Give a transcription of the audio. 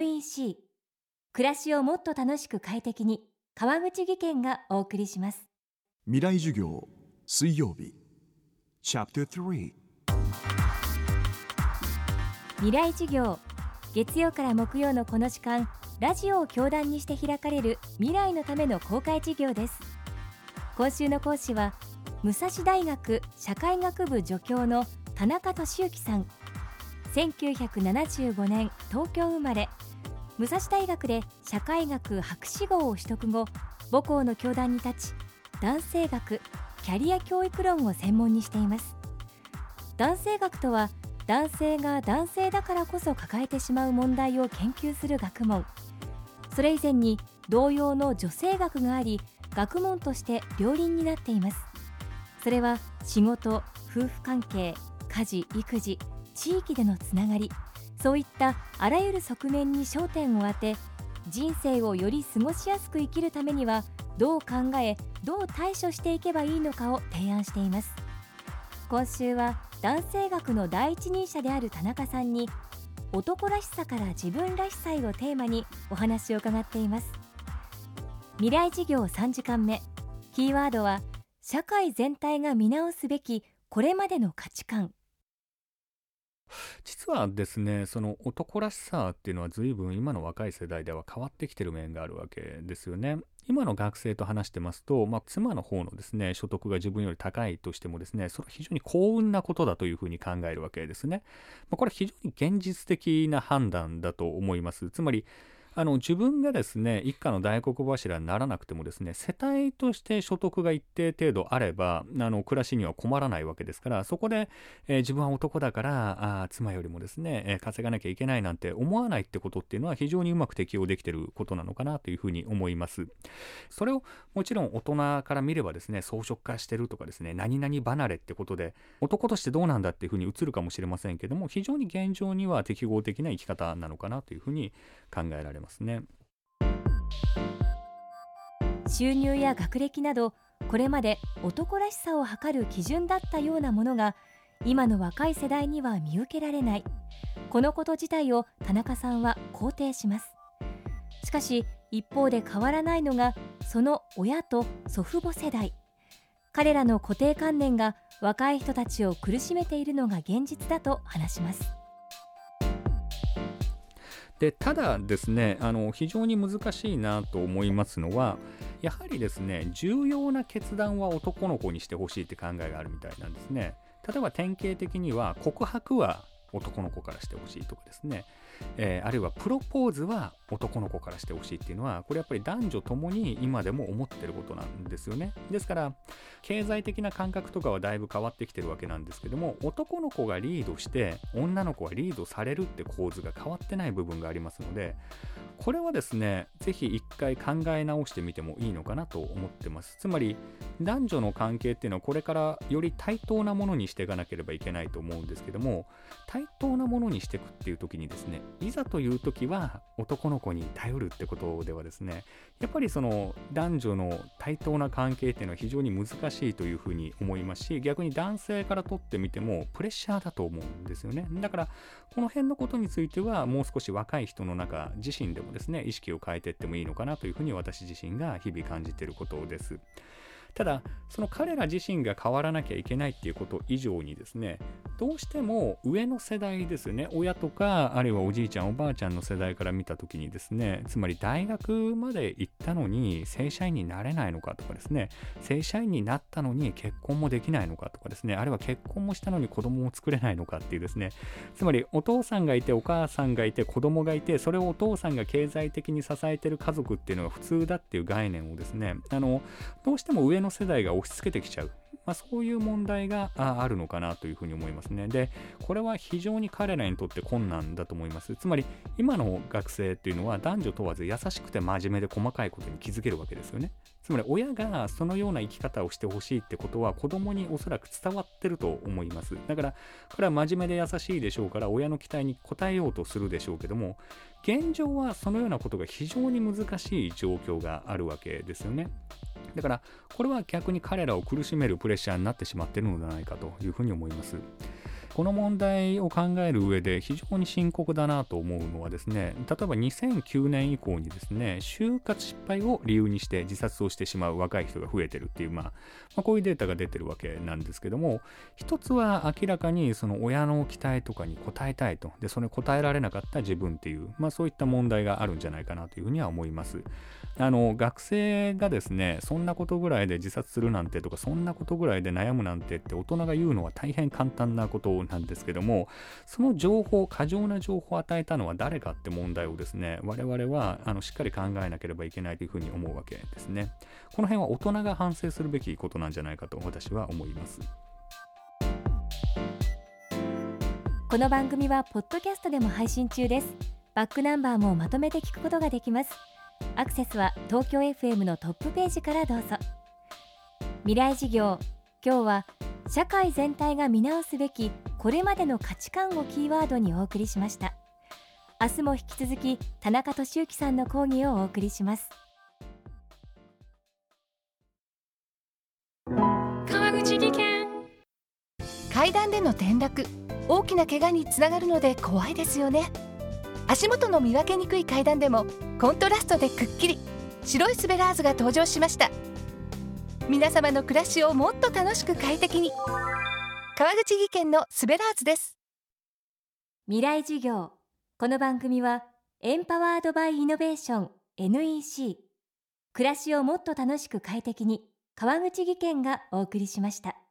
NEC 暮らしをもっと楽しく快適に川口義賢がお送りします。未来授業水曜日。チャプター未来授業月曜から木曜のこの時間ラジオを教壇にして開かれる未来のための公開授業です。今週の講師は武蔵大学社会学部助教の田中俊之さん。1975年東京生まれ武蔵大学で社会学博士号を取得後母校の教壇に立ち男性学キャリア教育論を専門にしています。男性学とは男性が男性だからこそ抱えてしまう問題を研究する学問。それ以前に同様の女性学があり学問として両輪になっています。それは仕事夫婦関係家事育児地域でのつながり。そういったあらゆる側面に焦点を当て人生をより過ごしやすく生きるためにはどう考えどう対処していけばいいのかを提案しています。今週は男性学の第一人者である田中さんに男らしさから自分らしさへをテーマにお話を伺っています。未来事業3時間目キーワードは社会全体が見直すべきこれまでの価値観。実はですね、その男らしさっていうのは随分今の若い世代では変わってきてる面があるわけですよね。今の学生と話してますと、まあ、妻の方のですね、所得が自分より高いとしてもですね、それは非常に幸運なことだというふうに考えるわけですね。まあ、これは非常に現実的な判断だと思います。つまり、あの自分がですね一家の大黒柱にならなくてもですね世帯として所得が一定程度あればあの暮らしには困らないわけですからそこで、えー、自分は男だからあ妻よりもですね、えー、稼がなきゃいけないなんて思わないってことっていうのは非常にうまく適用できてることなのかなというふうに思います。それをもちろん大人から見ればですね装飾化してるとかですね何々離れってことで男としてどうなんだっていうふうに映るかもしれませんけども非常に現状には適合的な生き方なのかなというふうに考えられます。ね。収入や学歴などこれまで男らしさを測る基準だったようなものが今の若い世代には見受けられない。このこと自体を田中さんは肯定します。しかし一方で変わらないのがその親と祖父母世代。彼らの固定観念が若い人たちを苦しめているのが現実だと話します。でただですねあの非常に難しいなと思いますのはやはりですね重要な決断は男の子にしてほしいって考えがあるみたいなんですね。例えば典型的には告白は男の子からしてほしいとかですね。えー、あるいはプロポーズは男の子からしてほしいっていうのはこれやっぱり男女ともに今でも思ってることなんですよね。ですから経済的な感覚とかはだいぶ変わってきてるわけなんですけども男の子がリードして女の子はリードされるって構図が変わってない部分がありますのでこれはですね是非一回考え直してみてもいいのかなと思ってます。つまり男女の関係っていうのはこれからより対等なものにしていかなければいけないと思うんですけども対等なものにしていくっていう時にですねいざという時は男の子に頼るってことではですねやっぱりその男女の対等な関係っていうのは非常に難しいというふうに思いますし逆に男性からとってみてもプレッシャーだと思うんですよねだからこの辺のことについてはもう少し若い人の中自身でもですね意識を変えていってもいいのかなというふうに私自身が日々感じていることです。ただその彼ら自身が変わらなきゃいけないっていうこと以上にですねどうしても上の世代ですよね。親とかあるいはおじいちゃんおばあちゃんの世代から見た時にですねつまり大学まで行ったのに正社員になれないのかとかですね。正社員になったのに結婚もできないのかとかですね。あるいは結婚もしたのに子供も作れないのかっていうですね。つまりお父さんがいてお母さんがいて子供がいてそれをお父さんが経済的に支えてる家族っていうのが普通だっていう概念をですねあのどうしても上の世代が押し付けてきちゃう。まあ、そういう問題があるのかなというふうに思いますね。で、これは非常に彼らにとって困難だと思います。つまり、今の学生っていうのは男女問わず優しくて真面目で細かいことに気づけるわけですよね。つまり、親がそのような生き方をしてほしいってことは子供におそらく伝わってると思います。だから、彼は真面目で優しいでしょうから、親の期待に応えようとするでしょうけども、現状はそのようなことが非常に難しい状況があるわけですよね。だから、これは逆に彼らを苦しめるプレッシャーになってしまっているのではないかというふうに思います。この問題を考える上で非常に深刻だなと思うのはですね例えば2009年以降にですね就活失敗を理由にして自殺をしてしまう若い人が増えてるっていう、まあ、まあ、こういうデータが出てるわけなんですけども一つは明らかにその親の期待とかに応えたいと。でそれ応えられなかった自分っていう、まあ、そういった問題があるんじゃないかなというふうには思います。あの学生がですねそんなことぐらいで自殺するなんてとかそんなことぐらいで悩むなんてって大人が言うのは大変簡単なことなんですけどもその情報過剰な情報を与えたのは誰かって問題をですね我々はあのしっかり考えなければいけないというふうに思うわけですね。この辺は大人が反省するべきことなんじゃないかと私は思います。この番組はポッドキャストでも配信中です。バックナンバーもまとめて聞くことができます。アクセスは東京 FM のトップページからどうぞ。未来事業今日は社会全体が見直すべきこれまでの価値観をキーワードにお送りしました。明日も引き続き田中俊之さんの講義をお送りします。川口技研。階段での転落。大きな怪我につながるので怖いですよね。足元の見分けにくい階段でもコントラストでくっきり。白いスベラーズが登場しました。皆様の暮らしをもっと楽しく快適に川口技研のスベラーズです。未来授業。この番組はエンパワードバイイノベーション NEC 暮らしをもっと楽しく快適に川口技研がお送りしました。